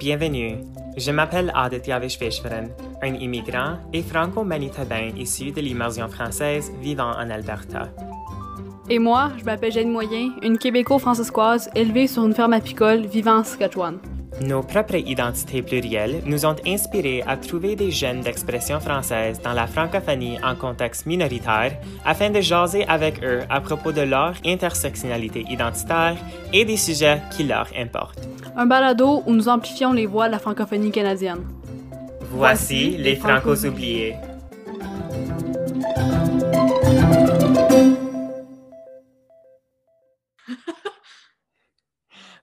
Bienvenue, je m'appelle Aditya Vishveshwaran, un immigrant et franco-manitobain issu de l'immersion française vivant en Alberta. Et moi, je m'appelle Jeanne Moyen, une québéco-francescoise élevée sur une ferme apicole vivant en Saskatchewan. Nos propres identités plurielles nous ont inspirés à trouver des jeunes d'expression française dans la francophonie en contexte minoritaire afin de jaser avec eux à propos de leur intersectionnalité identitaire et des sujets qui leur importent. Un balado où nous amplifions les voix de la francophonie canadienne. Voici les Francos oubliés.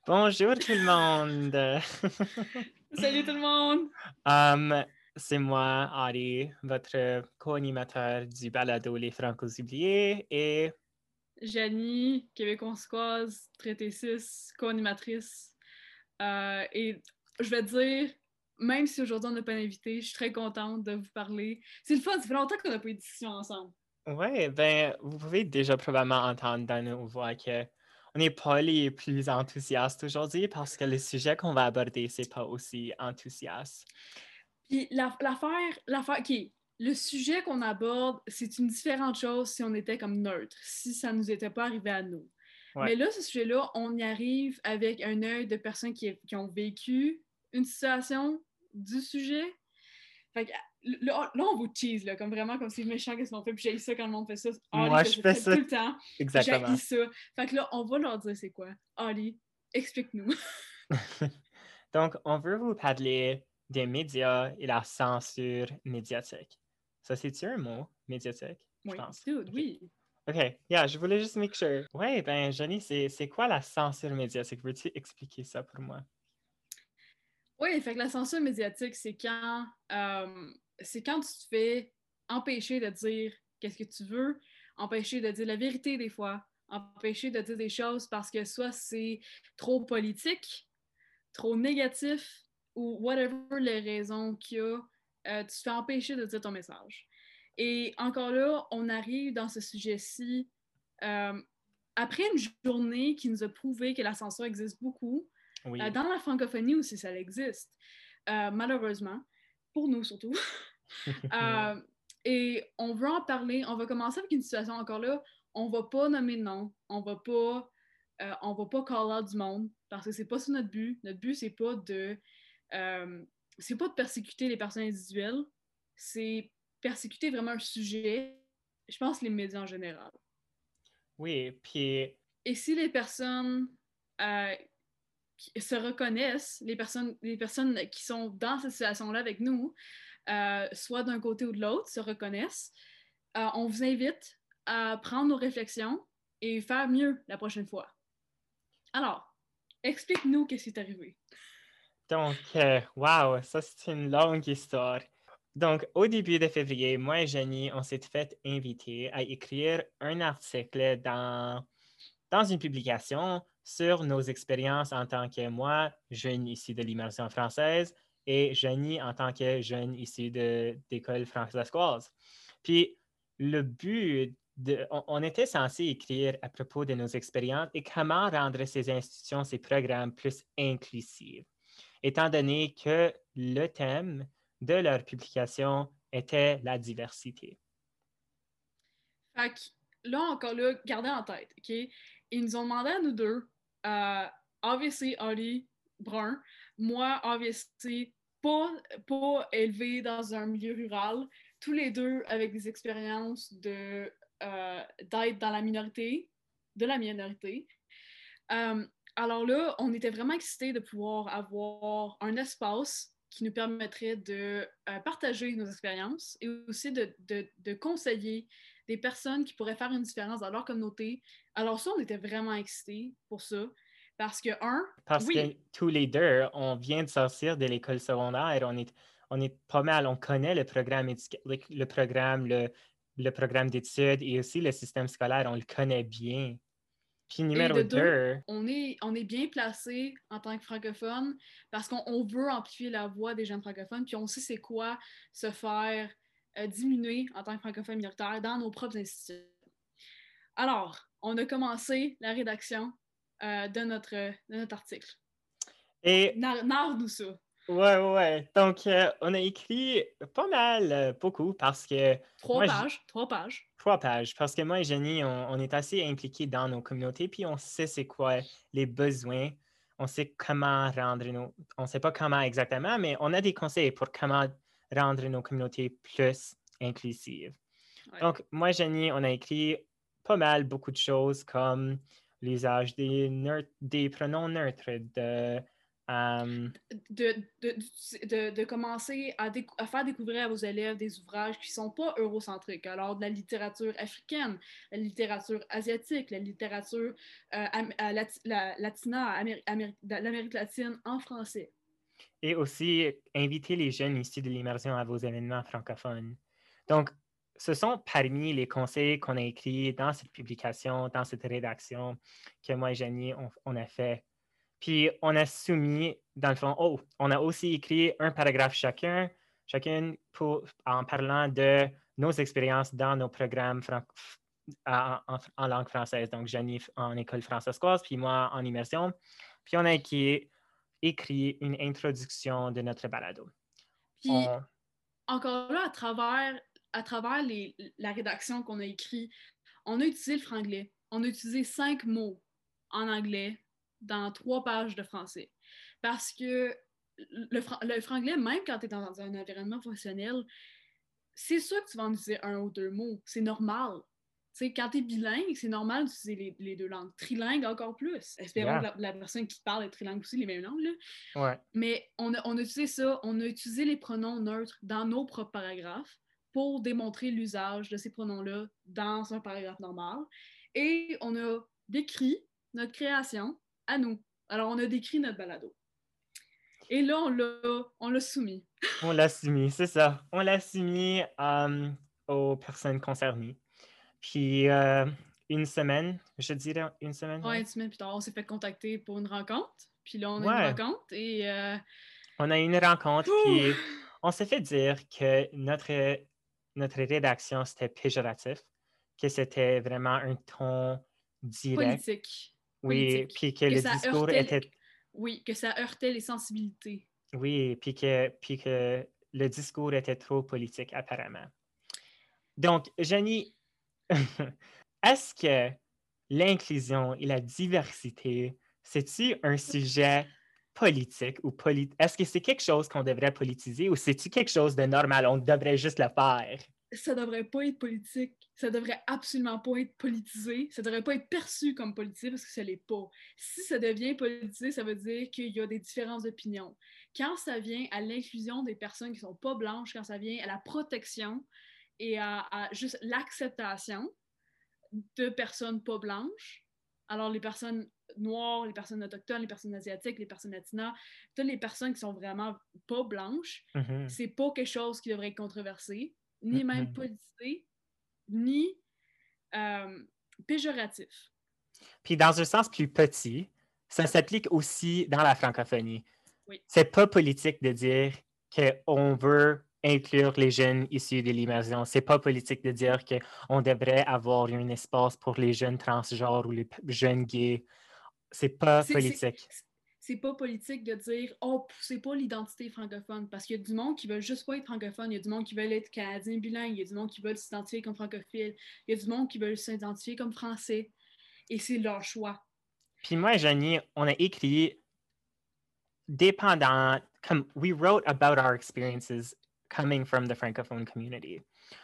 Bonjour tout le monde. Salut tout le monde. Um, c'est moi, Ari, votre co-animateur du balado Les Francos oubliés et Janie, québécoise, traité 6, co-animatrice. Euh, et je vais dire, même si aujourd'hui on n'a pas d'invité, je suis très contente de vous parler. C'est le fun, ça fait longtemps qu'on n'a pas eu de discussion ensemble. Oui, ben, vous pouvez déjà probablement entendre dans nos voix que on n'est pas les plus enthousiastes aujourd'hui parce que le sujet qu'on va aborder, c'est pas aussi enthousiaste. Puis la- l'affaire, l'affaire, OK, le sujet qu'on aborde, c'est une différente chose si on était comme neutre, si ça nous était pas arrivé à nous. Ouais. Mais là, ce sujet-là, on y arrive avec un œil de personnes qui, qui ont vécu une situation du sujet. Fait que là, là, on vous tease, là, comme vraiment, comme c'est méchant qu'est-ce qu'on fait, puis j'ai ça quand le monde fait ça. Moi, je fais ça tout le temps. Exactement. J'ai ça. Fait que là, on va leur dire c'est quoi. Ali, explique-nous. Donc, on veut vous parler des médias et la censure médiatique. Ça, c'est-tu un mot, médiatique? Je Oui, pense. dude, Ok. oui. OK, yeah, je voulais juste make sure. Ouais, ben, Johnny, c'est c'est quoi la censure médiatique? Veux-tu expliquer ça pour moi? Oui, fait que la censure médiatique, c'est quand, euh, c'est quand tu te fais empêcher de dire qu'est-ce que tu veux, empêcher de dire la vérité des fois, empêcher de dire des choses parce que soit c'est trop politique, trop négatif ou whatever les raisons qu'il y a, euh, tu te fais empêcher de dire ton message. Et encore là, on arrive dans ce sujet-ci euh, après une journée qui nous a prouvé que la censure existe beaucoup, Oui. euh, dans la francophonie aussi, ça existe, malheureusement, pour nous surtout. Euh, et on veut en parler. On va commencer avec une situation encore là. On va pas nommer de nom. On va pas, euh, on va pas call out du monde parce que c'est pas ça notre but. Notre but c'est pas de, euh, c'est pas de persécuter les personnes individuelles. C'est persécuter vraiment un sujet. Je pense les médias en général. Oui, puis Et si les personnes se reconnaissent, les personnes, les personnes qui sont dans cette situation-là avec nous, euh, soit d'un côté ou de l'autre, se reconnaissent, euh, on vous invite à prendre nos réflexions et faire mieux la prochaine fois. Alors, explique-nous qu'est-ce qui est arrivé. Donc, euh, wow, ça c'est une longue histoire. Donc, au début de février, moi et Jenny, on s'est fait inviter à écrire un article dans, dans une publication sur nos expériences en tant que moi, jeune ici de l'immersion française, et Jenny en tant que jeune de- d'école francescoise. Puis, le but, de, on, était censé écrire à propos de nos expériences et comment rendre ces institutions, ces programmes plus inclusifs étant donné que le thème de leur publication était la diversité. Fait là, encore là, gardez en tête, OK? Ils nous ont demandé à nous deux, euh, obviously, Holly Brun, moi, obviously, pas, pas élevé dans un milieu rural, tous les deux avec des expériences de, euh, d'être dans la minorité, de la minorité. Euh, alors là, on était vraiment excités de pouvoir avoir un espace qui nous permettrait de euh, partager nos expériences et aussi de, de conseiller des personnes qui pourraient faire une différence dans leur communauté. Alors ça, on était vraiment excités pour ça. Parce que, un, Parce Oui. que tous les deux, on vient de sortir de l'école secondaire, on est, on est pas mal, on connaît le programme, le, programme, le, le programme d'études et aussi le système scolaire, on le connaît bien. Puis numéro de deux, deux, on est, on est bien placé en tant que francophone parce qu'on on veut amplifier la voix des jeunes francophones, puis on sait c'est quoi se faire euh, diminuer en tant que francophone minoritaire dans nos propres institutions. Alors, on a commencé la rédaction euh, de, notre, de notre article. et Nar- Narre-nous ça. Ouais, ouais. Donc, euh, on a écrit pas mal, euh, beaucoup, parce que... Trois moi, pages, trois pages. Trois pages, parce que moi et Jenny, on, on est assez impliqués dans nos communautés, puis on sait c'est quoi les besoins, on sait comment rendre nos... On sait pas comment exactement, mais on a des conseils pour comment rendre nos communautés plus inclusives. Ouais. Donc, moi et Jenny, on a écrit pas mal, beaucoup de choses comme l'usage des, des pronoms neutres, de... euh, de, de, de, de commencer à, faire découvrir à vos élèves des ouvrages qui ne sont pas eurocentriques. Alors, de la littérature africaine, la littérature asiatique, la littérature euh, à la- latina, Améri- Améri- de l'Amérique latine en français. Et aussi, inviter les jeunes issus de l'immersion à vos événements francophones. Donc, ce sont parmi les conseils qu'on a écrits dans cette publication, dans cette rédaction que moi et Jenny, on, on a fait. Puis, on a soumis, dans le fond, oh, on a aussi écrit un paragraphe chacun, chacune pour, en parlant de nos expériences dans nos programmes en, en- en langue française. Donc, Jenny en école française, puis moi en immersion. Puis, on a écrit écrit une introduction de notre balado. Puis, On- encore là, à travers, à travers les, la rédaction qu'on a écrite, on a utilisé le franglais. On a utilisé cinq mots en anglais dans trois pages de français. Parce que le, fran- le franglais, même quand tu es dans un environnement professionnel, c'est sûr que tu vas en utiliser un ou deux mots. C'est normal. Quand tu es bilingue, c'est normal d'utiliser les, les deux langues. Trilingue encore plus. Espérons Yeah. que la, la personne qui parle est trilingue aussi, les mêmes langues. là. ouais. Mais on a, on a utilisé ça, on a utilisé les pronoms neutres dans nos propres paragraphes pour démontrer l'usage de ces pronoms-là dans un paragraphe normal. Et on a décrit notre création à nous. Alors, on a décrit notre balado. Et là, on l'a, on l'a soumis. On l'a soumis, c'est ça. On l'a soumis euh, aux personnes concernées. Puis, euh, une semaine, je dirais une semaine. Ouais, ouais. une semaine plus tard, on s'est fait contacter pour une rencontre. Puis là, on a Ouais. une rencontre et euh, On a une rencontre, Ouh! puis on s'est fait dire que notre, notre rédaction, c'était péjoratif, que c'était vraiment un ton direct. politique. Oui, puis que, Que le discours heurtait- était Oui, que ça heurtait les sensibilités. Oui, puis que, puis que le discours était trop politique, apparemment. Donc, Jenny, est-ce que l'inclusion et la diversité, c'est-tu un sujet politique ou Est-ce que c'est quelque chose qu'on devrait politiser ou c'est-tu quelque chose de normal? On devrait juste le faire? ça devrait pas être politique, ça devrait absolument pas être politisé, ça devrait pas être perçu comme politique parce que ça l'est pas. Si ça devient politisé, ça veut dire qu'il y a des différences d'opinion. Quand ça vient à l'inclusion des personnes qui sont pas blanches, quand ça vient à la protection et à, à juste l'acceptation de personnes pas blanches, alors les personnes noires, les personnes autochtones, les personnes asiatiques, les personnes latinas, toutes les personnes qui sont vraiment pas blanches, Mhm. c'est pas quelque chose qui devrait être controversé, ni même Mhm. politisé, ni euh, péjoratif. Puis dans un sens plus petit, ça s'applique aussi dans la francophonie. Oui. C'est pas politique de dire qu'on veut inclure les jeunes issus de l'immersion. C'est pas politique de dire qu'on devrait avoir un espace pour les jeunes transgenres ou les jeunes gays. C'est pas politique. C'est pas politique de dire oh c'est pas l'identité francophone parce qu'il y a du monde qui veut juste pas être francophone, il y a du monde qui veut être canadien bilingue, il y a du monde qui veut s'identifier comme francophile, il y a du monde qui veut s'identifier comme français et c'est leur choix. Puis moi et Jenny, on a écrit dépendant, comme we wrote about our experiences coming from the francophone community.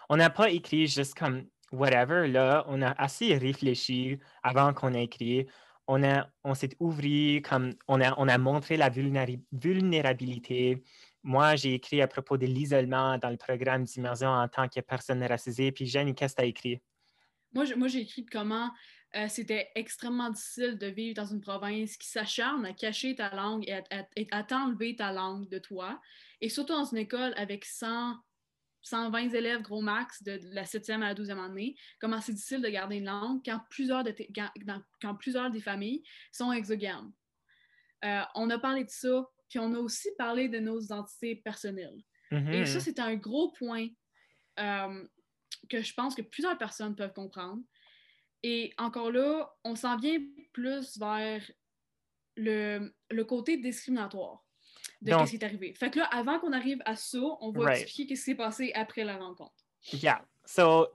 On n'a pas écrit juste comme whatever, là, on a assez réfléchi avant qu'on ait écrit. On, a, on s'est ouvert, comme on a, on a montré la vulnérabilité. Moi, j'ai écrit à propos de l'isolement dans le programme d'immersion en tant que personne racisée. Puis Jenny, qu'est-ce que tu as écrit? Moi, je- moi, j'ai écrit comment euh, c'était extrêmement difficile de vivre dans une province qui s'acharne à cacher ta langue et à, à- à t'enlever ta langue de toi. Et surtout dans une école avec 100, 120 élèves gros max de, de la 7e à la 12e année, comment c'est difficile de garder une langue quand plusieurs, de tes- quand, dans- quand plusieurs des familles sont exogames. Euh, on a parlé de ça, puis on a aussi parlé de nos identités personnelles. Et Mhm. ça, c'est un gros point euh, que je pense que plusieurs personnes peuvent comprendre. Et encore là, on s'en vient plus vers le, le côté discriminatoire. De ce qui est arrivé. Fait que là, avant qu'on arrive à ça, on va expliquer ce qui s'est passé après la rencontre. Yeah. So,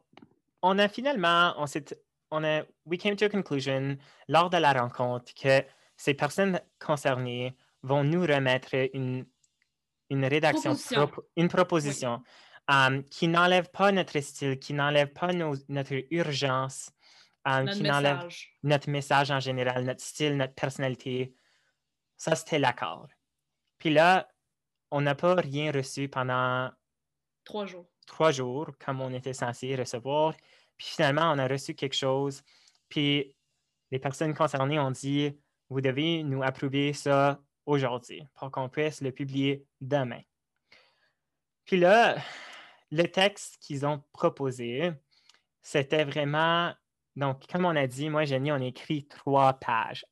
on a finalement, on s'est, on a, we came to a conclusion lors de la rencontre que ces personnes concernées vont nous remettre une, une rédaction, une proposition um, qui n'enlève pas notre style, qui n'enlève pas notre urgence, um, notre qui n'enlève notre message en général, notre style, notre personnalité. Ça, c'était l'accord. Puis là, on n'a pas rien reçu pendant trois jours. Trois jours, comme on était censé recevoir. Puis finalement, on a reçu quelque chose. Puis les personnes concernées ont dit Vous devez nous approuver ça aujourd'hui pour qu'on puisse le publier demain. Puis là, le texte qu'ils ont proposé, c'était vraiment. Donc, comme on a dit, moi, Jenny, on a écrit trois pages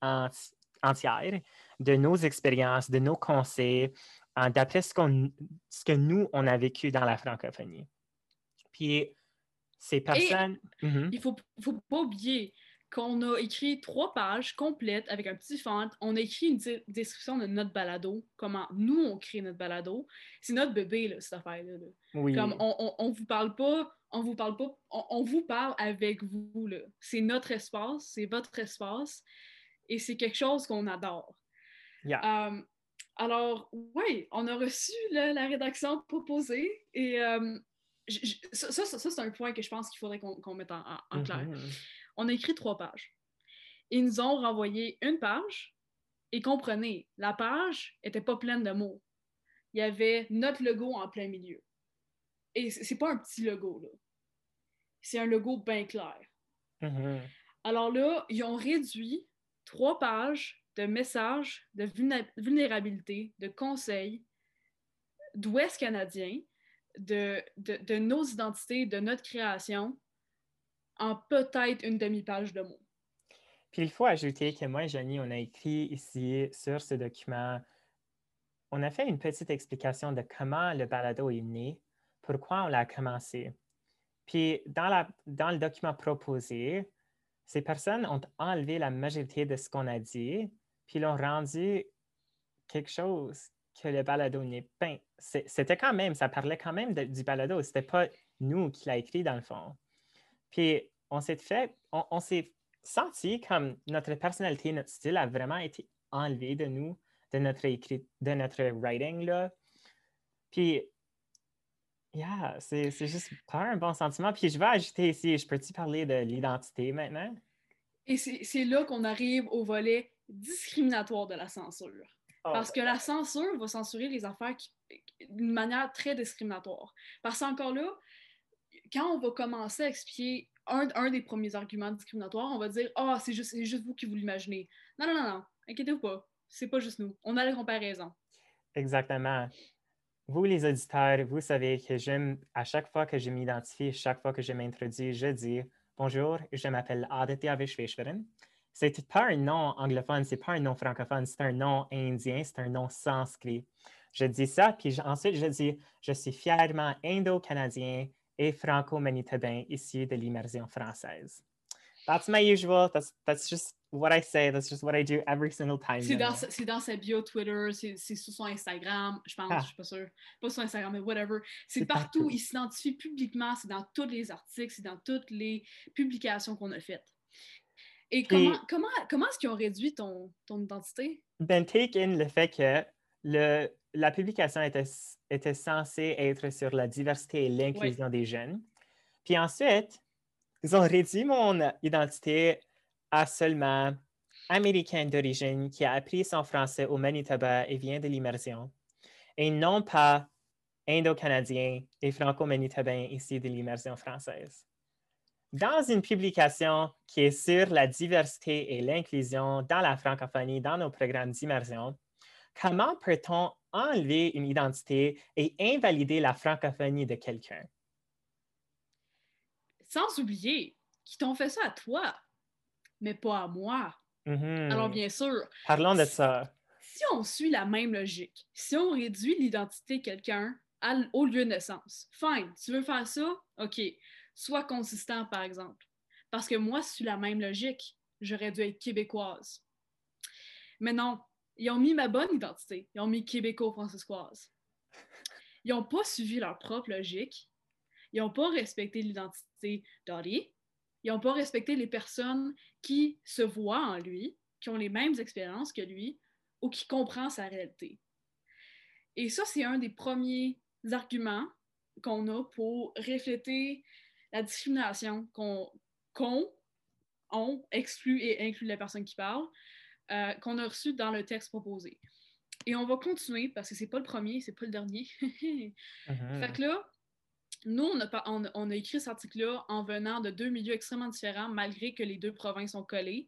entières de nos expériences, de nos conseils, euh, d'après ce, ce que nous, on a vécu dans la francophonie. Puis, ces personnes... Mhm. Il ne faut, faut, pas oublier qu'on a écrit trois pages complètes avec un petit font. On a écrit une description de notre balado, comment nous, on crée notre balado. C'est notre bébé, là, cette affaire-là. Comme on, on, vous parle pas on vous parle pas, on, vous parle avec vous. C'est notre espace, c'est votre espace, et c'est quelque chose qu'on adore. Um, alors, oui, on a reçu la rédaction proposée et um, ça, c'est un point que je pense qu'il faudrait qu'on mette en, clair. Mm-hmm. On a écrit trois pages. Ils nous ont renvoyé une page et comprenez, la page n'était pas pleine de mots. Il y avait notre logo en plein milieu. Et c'est pas un petit logo, là. C'est un logo bien clair. Mm-hmm. Alors là, ils ont réduit trois pages de messages de vulnérabilité, de conseils d'Ouest canadien, de, de, nos identités, de notre création, en peut-être une demi-page de mots. Puis il faut ajouter que moi et Jenny, on a écrit ici sur ce document, on a fait une petite explication de comment le balado est né, pourquoi on l'a commencé. Puis dans, la, dans le document proposé, ces personnes ont enlevé la majorité de ce qu'on a dit, puis l'ont rendu quelque chose que le balado n'est pas. C'était quand même, ça parlait quand même du balado. C'était pas nous qui l'a écrit dans le fond. Puis on s'est fait, on, s'est senti comme notre personnalité, notre style a vraiment été enlevé de nous, de notre écrit, de notre writing là. Puis Yeah, c'est juste pas un bon sentiment. Puis je vais ajouter ici, je peux-tu parler de l'identité maintenant? Et c'est là qu'on arrive au volet discriminatoire de la censure. Ah, Parce que la censure va censurer les affaires d'une manière très discriminatoire. Parce qu'encore là, quand on va commencer à expliquer un, un des premiers arguments discriminatoires, on va dire Ah, oh, c'est juste, juste vous qui vous l'imaginez. Non, non, non, non, inquiétez-vous pas. C'est pas juste nous. On a la comparaison. Exactement. Vous, les auditeurs, vous savez que j'aime, à chaque fois que je m'identifie, chaque fois que je m'introduis, je dis Bonjour, je m'appelle Aditya Vishveshwaran c'est pas un nom anglophone, c'est pas un nom francophone, c'est un nom indien, c'est un nom sanskrit. Je dis ça, puis ensuite je dis, je suis fièrement indo-canadien et franco-manitobain issu de l'immersion française. That's my usual, that's, that's just what I say, that's just what I do every single time. C'est dans, dans, sa bio Twitter, c'est sur son Instagram, je pense, ah. je suis pas sûre. Pas sur Instagram, mais whatever. C'est partout, partout, il s'identifie publiquement, c'est dans tous les articles, c'est dans toutes les publications qu'on a faites. Et comment, comment, comment est-ce qu'ils ont réduit ton, ton identité? Ben, take in le fait que le, la publication était, était censée être sur la diversité et l'inclusion des jeunes. Puis ensuite, ils ont réduit mon identité à seulement américain d'origine qui a appris son français au Manitoba et vient de l'immersion, et non pas indo-canadien et franco-manitobain ici de l'immersion française. Dans une publication qui est sur la diversité et l'inclusion dans la francophonie dans nos programmes d'immersion, comment peut-on enlever une identité et invalider la francophonie de quelqu'un? Sans oublier qu'ils t'ont fait ça à toi, mais pas à moi. Mm-hmm. Alors, bien sûr. Parlons de ça. Si on suit la même logique, si on réduit l'identité de quelqu'un au lieu de naissance, fine, tu veux faire ça? OK sois consistant, par exemple. Parce que moi, sur la même logique, j'aurais dû être québécoise. Mais non, ils ont mis ma bonne identité. Ils ont mis québéco-franciscoise. Ils n'ont pas suivi leur propre logique. Ils n'ont pas respecté l'identité d'Ari. Ils n'ont pas respecté les personnes qui se voient en lui, qui ont les mêmes expériences que lui ou qui comprennent sa réalité. Et ça, c'est un des premiers arguments qu'on a pour refléter la discrimination qu'on on exclut et inclut la personne qui parle, euh, qu'on a reçu dans le texte proposé. Et on va continuer parce que c'est pas le premier, c'est pas le dernier. Mhm. Fait que là, nous, on a, on, on a écrit cet article-là en venant de deux milieux extrêmement différents, malgré que les deux provinces sont collées.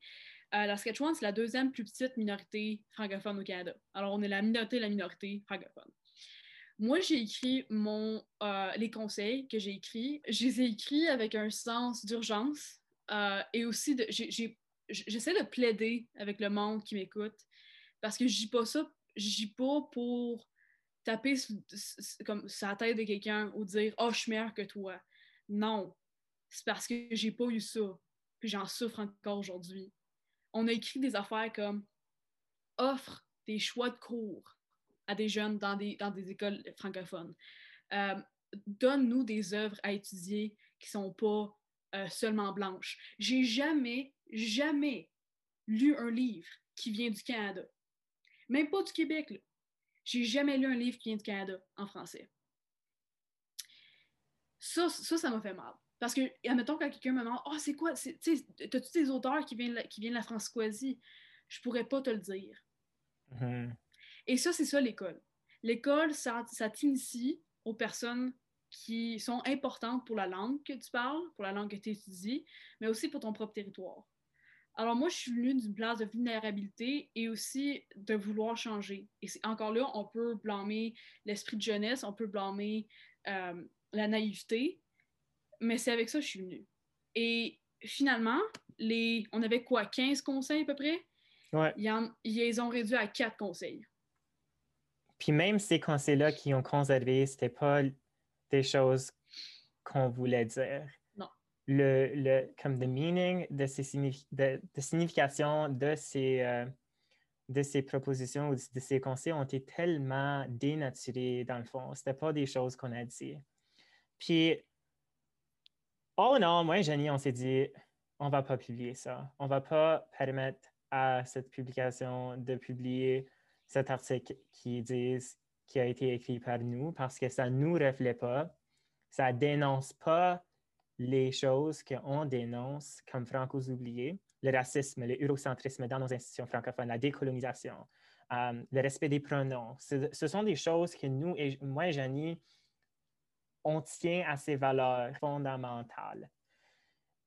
Euh, la Saskatchewan, c'est la deuxième plus petite minorité francophone au Canada. Alors, on est la minorité la minorité francophone. Moi, j'ai écrit mon, euh, les conseils que j'ai écrits. Je les ai écrits avec un sens d'urgence euh, et aussi, de, j'essaie de plaider avec le monde qui m'écoute parce que je dis pas ça, je dis pas pour taper comme sur la tête de quelqu'un ou dire « Oh, je suis meilleur que toi ». Non, c'est parce que j'ai pas eu ça, puis j'en souffre encore aujourd'hui. On a écrit des affaires comme « Offre des choix de cours à des jeunes dans des, dans des écoles francophones. Euh, donne-nous des œuvres à étudier qui sont pas euh, seulement blanches. J'ai jamais, jamais lu un livre qui vient du Canada. Même pas du Québec. J'ai jamais lu un livre qui vient du Canada en français. Ça, ça, m'a fait mal. Parce que, admettons, quand quelqu'un me demande, oh, c'est quoi, t'as-tu des auteurs qui viennent, qui viennent de la Francoisie? Je pourrais pas te le dire. Mhm. Et ça, c'est ça l'école. L'école, ça, ça t'initie aux personnes qui sont importantes pour la langue que tu parles, pour la langue que tu étudies, mais aussi pour ton propre territoire. Alors moi, je suis venue d'une place de vulnérabilité et aussi de vouloir changer. Et encore là, on peut blâmer l'esprit de jeunesse, on peut blâmer euh, la naïveté, mais c'est avec ça que je suis venue. Et finalement, les, on avait quoi, 15 conseils à peu près? Ouais. Ils, ils les ont réduits à 4 conseils. Puis même ces conseils-là qui ont conservé, c'était pas des choses qu'on voulait dire. Non. Le, le, comme the meaning de ces de, de signification de ces, euh, de ces propositions ou de ces conseils ont été tellement dénaturés dans le fond. C'était pas des choses qu'on a dit. Puis, oh non, moi et Jenny, on s'est dit, on va pas publier ça. On va pas permettre à cette publication de publier cet article qui disent qui a été écrit par nous parce que ça ne nous reflète pas, ça ne dénonce pas les choses qu'on dénonce comme francos oubliés, le racisme, le eurocentrisme dans nos institutions francophones, la décolonisation, euh, le respect des pronoms. Ce, sont des choses que nous, et moi et Janie, on tient à ces valeurs fondamentales.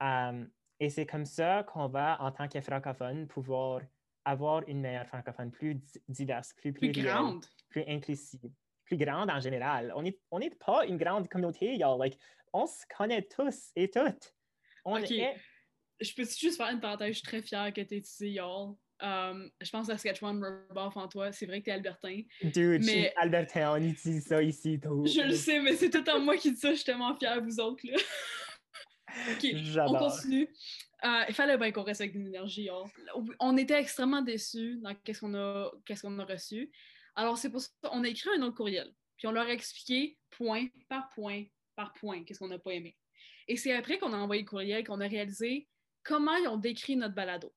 Euh, et c'est comme ça qu'on va, en tant que francophone, pouvoir avoir une meilleure francophone plus diverse, plus, plus, grande, plus inclusive, plus grande en général. On n'est on est pas une grande communauté, y'all. Like, on se connaît tous et toutes. On OK. Je peux juste faire une parenthèse, je suis très fière que tu aies ici, y'all. Um, je pense que Saskatchewan me en toi. C'est vrai que t'es albertain. Dude, mais... je suis albertain, on utilise ça ici. Tout. Je le sais, mais c'est tout en moi qui dis ça. Je suis tellement fière, vous autres. Là. OK, on continue. Euh, il fallait bien qu'on reste avec une énergie. On était extrêmement déçus dans qu'est-ce qu'on a, qu'est-ce qu'on a reçu. Alors, c'est pour ça qu'on a écrit un autre courriel. Puis on leur a expliqué point par point par point qu'est-ce qu'on n'a pas aimé. Et c'est après qu'on a envoyé le courriel qu'on a réalisé comment ils ont décrit notre balado.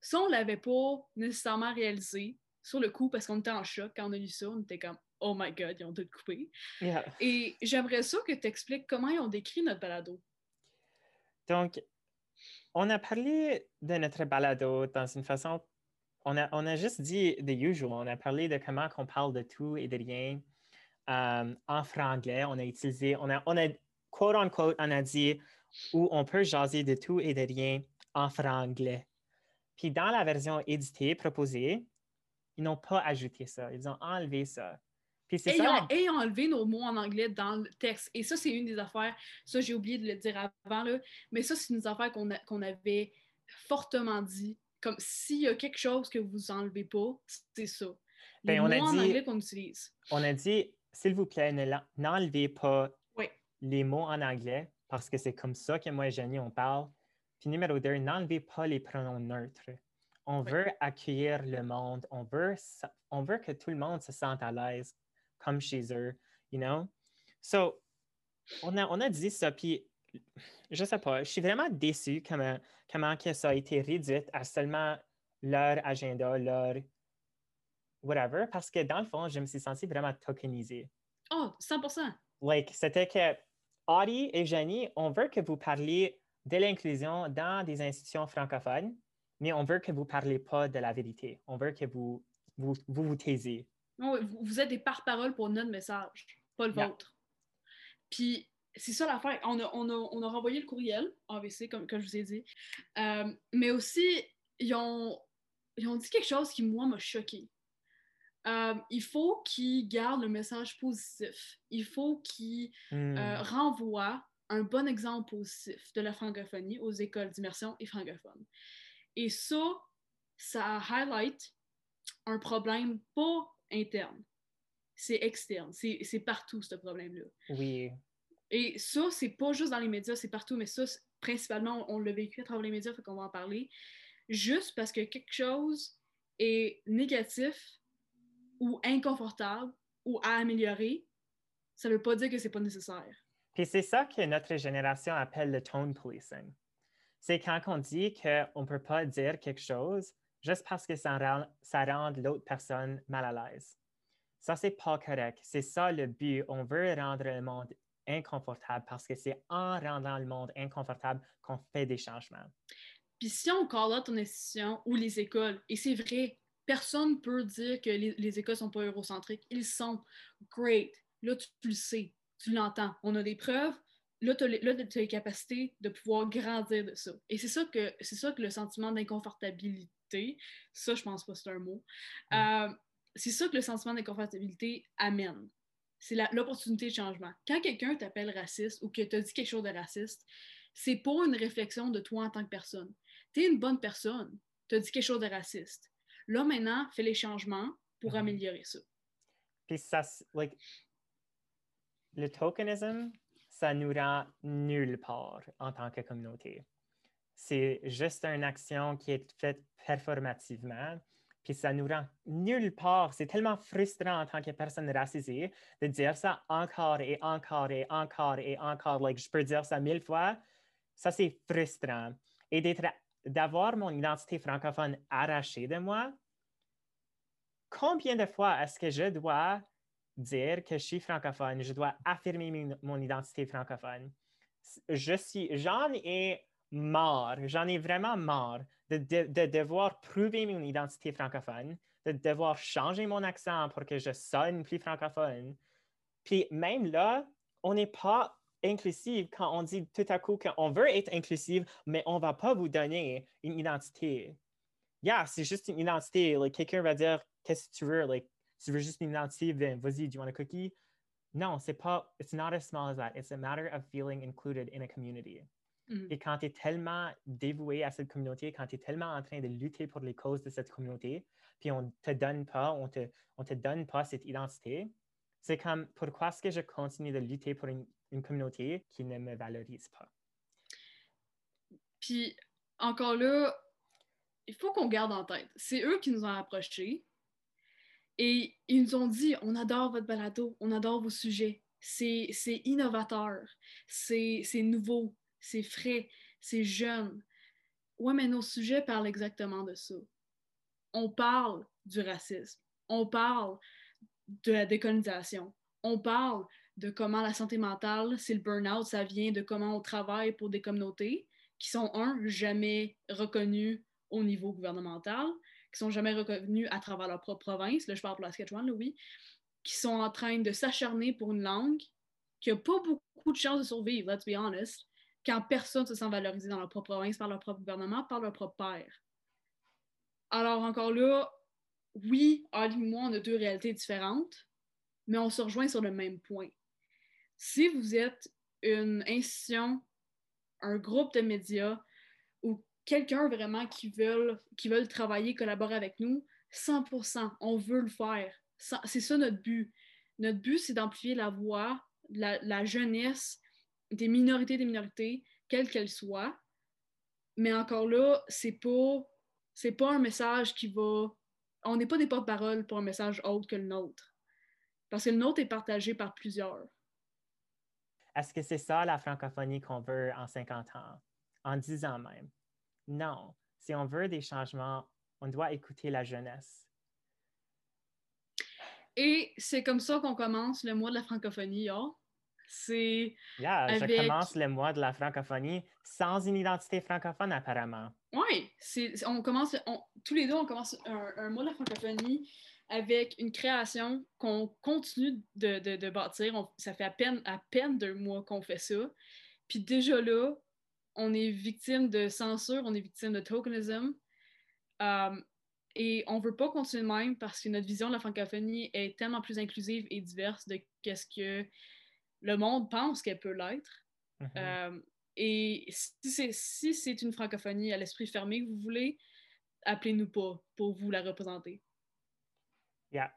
Ça, on ne l'avait pas nécessairement réalisé sur le coup parce qu'on était en choc quand on a lu ça. On était comme Oh my God, ils ont tout coupé. Et j'aimerais ça que tu expliques comment ils ont décrit notre balado. Donc, on a parlé de notre balado dans une façon, on a, on a juste dit the usual, on a parlé de comment on parle de tout et de rien euh, en franglais. On a utilisé, on a, on a, quote on a dit où on peut jaser de tout et de rien en franglais. Puis dans la version éditée proposée, ils n'ont pas ajouté ça, ils ont enlevé ça et, ça. Ils ont, enlevé nos mots en anglais dans le texte. Et ça, c'est une des affaires, ça j'ai oublié de le dire avant, là, mais ça, c'est une des affaires qu'on avait fortement dit. Comme s'il y a quelque chose que vous enlevez pas, c'est ça. Les ben, mots en anglais qu'on utilise. On a dit, s'il vous plaît, n'enlevez pas les mots en anglais parce que c'est comme ça que moi et Jenny, on parle. Puis numéro deux, n'enlevez pas les pronoms neutres. On veut accueillir le monde. On veut, on veut que tout le monde se sente à l'aise comme chez eux, you know? So, on a, on a dit ça, puis je sais pas, je suis vraiment déçu comment, comment que ça a été réduit à seulement leur agenda, leur whatever, parce que dans le fond, je me suis senti vraiment tokenisé. Oh, 100%. Like, c'était que Audie et Jenny, on veut que vous parliez de l'inclusion dans des institutions francophones, mais on veut que vous ne parlez pas de la vérité. On veut que vous vous, vous, vous taisiez. Vous êtes des porte-parole pour notre message, pas le vôtre. Puis, c'est ça l'affaire. On a, on, a, on a renvoyé le courriel, AVC, comme, comme je vous ai dit. Euh, mais aussi, ils ont, ils ont dit quelque chose qui, moi, m'a choqué. Euh, il faut qu'ils gardent le message positif. Il faut qu'ils euh, hmm. renvoient un bon exemple positif de la francophonie aux écoles d'immersion et francophones. Et ça, ça highlight un problème pas interne, c'est externe, c'est partout ce problème-là. Oui. Et ça, c'est pas juste dans les médias, c'est partout, mais ça, principalement, on, l'a vécu à travers les médias, fait qu'on va en parler. Juste parce que quelque chose est négatif ou inconfortable ou à améliorer, ça veut pas dire que c'est pas nécessaire. Puis c'est ça que notre génération appelle le tone policing. C'est quand on dit qu'on ne peut pas dire quelque chose juste parce que ça rend, ça rend l'autre personne mal à l'aise. Ça, c'est pas correct. C'est ça le but. On veut rendre le monde inconfortable parce que c'est en rendant le monde inconfortable qu'on fait des changements. Puis si on call out ton institution ou les écoles, et c'est vrai, personne ne peut dire que les, les écoles ne sont pas eurocentriques. Ils sont great. Là, tu, le sais, tu l'entends. On a des preuves. Là, tu as, les capacités de pouvoir grandir de ça. Et c'est ça que, c'est ça que le sentiment d'inconfortabilité, ça, je pense pas que c'est un mot, euh, c'est ça que le sentiment d'inconfortabilité amène. C'est l'opportunité de changement. Quand quelqu'un t'appelle raciste ou que tu as dit quelque chose de raciste, c'est pas une réflexion de toi en tant que personne. Tu es une bonne personne, tu as dit quelque chose de raciste. Là, maintenant, fais les changements pour mm-hmm. améliorer ça. Puis ça, like, le tokenisme, ça nous rend nulle part en tant que communauté. C'est juste une action qui est faite performativement, puis ça nous rend nulle part. C'est tellement frustrant en tant que personne racisée de dire ça encore et encore et encore et encore. Like, je peux dire ça mille fois. Ça, c'est frustrant. Et d'avoir mon identité francophone arrachée de moi, combien de fois est-ce que je dois dire que je suis francophone, je dois affirmer mon, identité francophone? Je suis, j'en ai marre, j'en ai vraiment marre de, devoir prouver mon identité francophone, de devoir changer mon accent pour que je sonne plus francophone. Puis même là, on n'est pas inclusive quand on dit tout à coup qu'on veut être inclusive, mais on ne va pas vous donner une identité. Yeah, c'est juste une identité. Like, quelqu'un va dire Qu'est-ce que tu veux? Tu veux juste une identité, ben, vas-y, do you want a cookie? Non, c'est pas, it's not as small as that. It's a matter of feeling included in a community. Mm-hmm. Et quand tu es tellement dévoué à cette communauté, quand tu es tellement en train de lutter pour les causes de cette communauté, puis on te donne pas, on te, on te donne pas cette identité, c'est comme pourquoi est-ce que je continue de lutter pour une une communauté qui ne me valorise pas? Puis, encore là, il faut qu'on garde en tête, c'est eux qui nous ont approchés et ils nous ont dit on adore votre balado, on adore vos sujets, c'est innovateur, c'est nouveau, c'est frais, c'est jeune. Ouais, mais nos sujets parlent exactement de ça. On parle du racisme, on parle de la décolonisation, on parle de comment la santé mentale, c'est le burn-out, ça vient de comment on travaille pour des communautés qui sont, un, jamais reconnues au niveau gouvernemental, qui sont jamais reconnues à travers leur propre province, là je parle pour la Saskatchewan, oui, qui sont en train de s'acharner pour une langue qui n'a pas beaucoup de chances de survivre, let's be honest, quand personne se sent valorisé dans leur propre province, par leur propre gouvernement, par leur propre père. Alors encore là, oui, Ali et moi, on a deux réalités différentes, mais on se rejoint sur le même point si vous êtes une institution, un groupe de médias quelqu'un vraiment qui veut, qui veulent travailler, collaborer avec nous, 100%, on veut le faire. C'est ça notre but. Notre but, c'est d'amplifier la voix, la, jeunesse des minorités des minorités, quelles qu'elles soient. Mais encore là, c'est pas pas un message qui va. On n'est pas des porte-parole pour un message autre que le nôtre. Parce que le nôtre est partagé par plusieurs. Est-ce que c'est ça la francophonie qu'on veut en 50 ans, en 10 ans même? Non. Si on veut des changements, on doit écouter la jeunesse. Et c'est comme ça qu'on commence le mois de la francophonie. Oh. C'est. Yeah, je commence le mois de la francophonie sans une identité francophone, apparemment. Oui, on commence, tous les deux, on commence un, mois de la francophonie avec une création qu'on continue de, bâtir. ça fait à peine, à peine deux mois qu'on fait ça. Puis déjà là, on est victime de censure, on est victime de tokenism. Um, et on ne veut pas continuer de même parce que notre vision de la francophonie est tellement plus inclusive et diverse de ce que le monde pense qu'elle peut l'être. Mm-hmm. Um, et si c'est une francophonie à l'esprit fermé que vous voulez, appelez-nous pas pour vous la représenter. Yeah.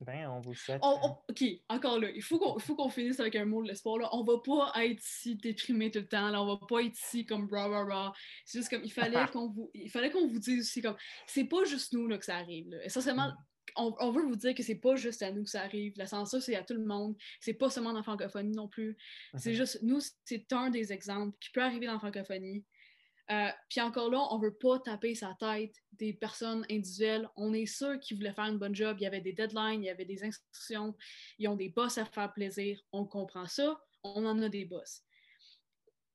Ben, on vous souhaite. OK, encore là, il faut qu'on finisse avec un mot de l'espoir. On va pas être si déprimé tout le temps. Là. On va pas être ici comme bra bra bra. C'est juste comme il fallait qu'on vous il fallait qu'on vous dise aussi comme c'est pas juste nous là, que ça arrive. Là. Essentiellement, mm. on, on, veut vous dire que c'est pas juste à nous que ça arrive. La censure, c'est à tout le monde. C'est pas seulement dans la francophonie non plus. C'est mm-hmm. juste, nous, c'est un des exemples qui peut arriver dans la francophonie. Euh, puis encore là, on veut pas taper sa tête des personnes individuelles. On est sûr qu'ils voulaient faire une bonne job. Il y avait des deadlines, il y avait des instructions, ils ont des boss à faire plaisir. On comprend ça. On en a des boss.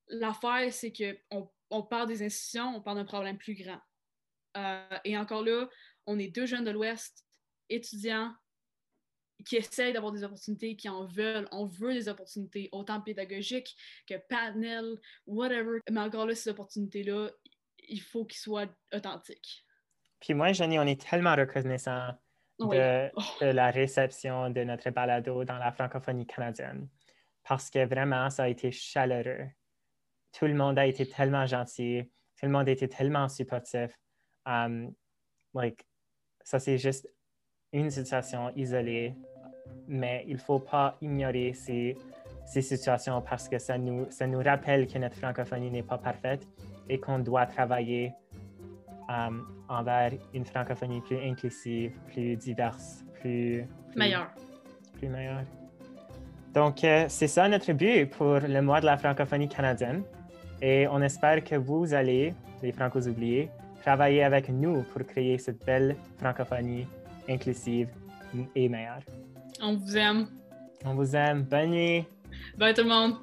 L'affaire, c'est qu'on on parle des institutions, on parle d'un problème plus grand. Euh, et encore là, on est deux jeunes de l'Ouest, étudiants, qui essayent d'avoir des opportunités, qui en veulent. On veut des opportunités, autant pédagogiques que panel, whatever. Mais encore là, ces opportunités-là, il faut qu'ils soient authentiques. Puis moi, Jenny, on est tellement reconnaissant de, oh. de, la réception de notre balado dans la francophonie canadienne parce que vraiment, ça a été chaleureux. Tout le monde a été tellement gentil, tout le monde a été tellement supportif. Um, like, ça, c'est juste une situation isolée mais il ne faut pas ignorer ces, ces, situations parce que ça nous, ça nous rappelle que notre francophonie n'est pas parfaite et qu'on doit travailler um, envers une francophonie plus inclusive, plus diverse, plus... meilleure. Plus meilleure. Donc, euh, c'est ça notre but pour le mois de la francophonie canadienne. Et on espère que vous allez, les francos oubliés, travailler avec nous pour créer cette belle francophonie inclusive et meilleure. On vous aime. On vous aime. Bonne nuit. Bye tout le monde.